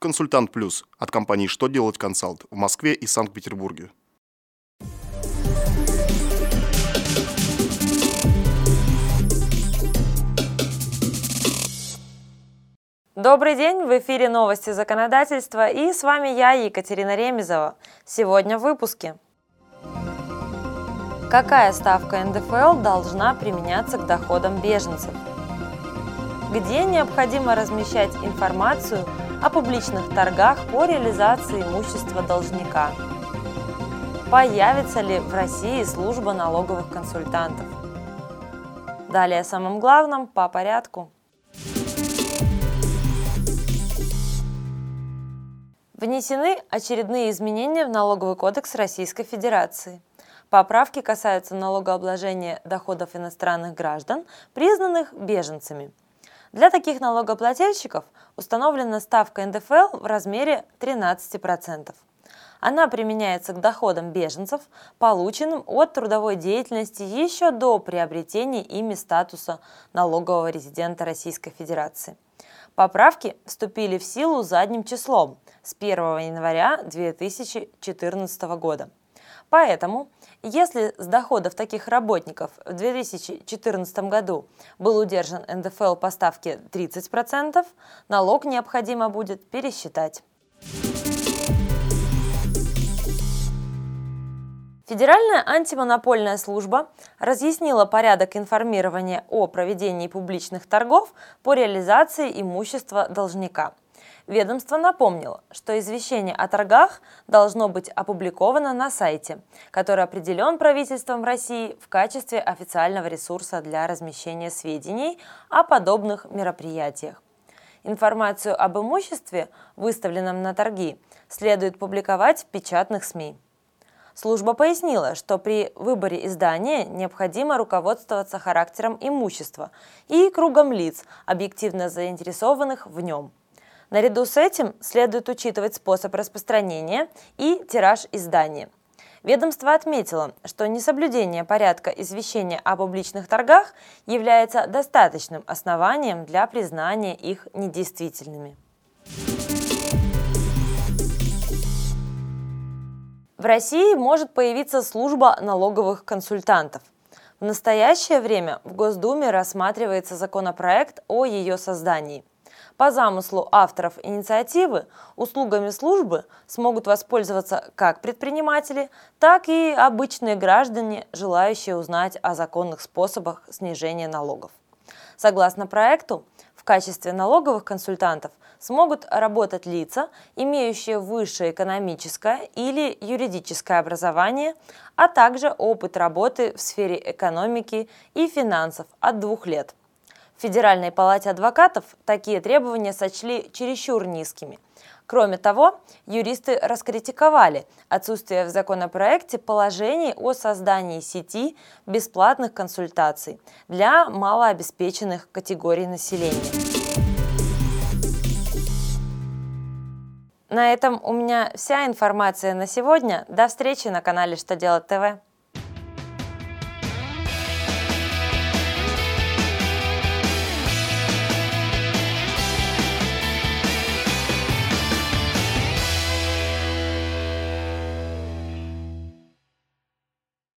Консультант Плюс от компании «Что делать консалт» в Москве и Санкт-Петербурге. Добрый день, в эфире новости законодательства и с вами я, Екатерина Ремезова. Сегодня в выпуске. Какая ставка НДФЛ должна применяться к доходам беженцев? Где необходимо размещать информацию о публичных торгах по реализации имущества должника? Появится ли в России служба налоговых консультантов? Далее о самом главном по порядку. Внесены очередные изменения в Налоговый кодекс Российской Федерации. Поправки касаются налогообложения доходов иностранных граждан, признанных беженцами. Для таких налогоплательщиков установлена ставка НДФЛ в размере 13%. Она применяется к доходам беженцев, полученным от трудовой деятельности еще до приобретения ими статуса налогового резидента Российской Федерации. Поправки вступили в силу задним числом с 1 января 2014 года. Поэтому, если с доходов таких работников в 2014 году был удержан НДФЛ по ставке 30%, налог необходимо будет пересчитать. Федеральная антимонопольная служба разъяснила порядок информирования о проведении публичных торгов по реализации имущества должника. Ведомство напомнило, что извещение о торгах должно быть опубликовано на сайте, который определен правительством России в качестве официального ресурса для размещения сведений о подобных мероприятиях. Информацию об имуществе, выставленном на торги, следует публиковать в печатных СМИ. Служба пояснила, что при выборе издания необходимо руководствоваться характером имущества и кругом лиц, объективно заинтересованных в нем. Наряду с этим следует учитывать способ распространения и тираж издания. Ведомство отметило, что несоблюдение порядка извещения о публичных торгах является достаточным основанием для признания их недействительными. В России может появиться служба налоговых консультантов. В настоящее время в Госдуме рассматривается законопроект о ее создании. По замыслу авторов инициативы услугами службы смогут воспользоваться как предприниматели, так и обычные граждане, желающие узнать о законных способах снижения налогов. Согласно проекту, в качестве налоговых консультантов смогут работать лица, имеющие высшее экономическое или юридическое образование, а также опыт работы в сфере экономики и финансов от двух лет. Федеральной палате адвокатов такие требования сочли чересчур низкими. Кроме того, юристы раскритиковали отсутствие в законопроекте положений о создании сети бесплатных консультаций для малообеспеченных категорий населения. На этом у меня вся информация на сегодня. До встречи на канале «Что делать ТВ».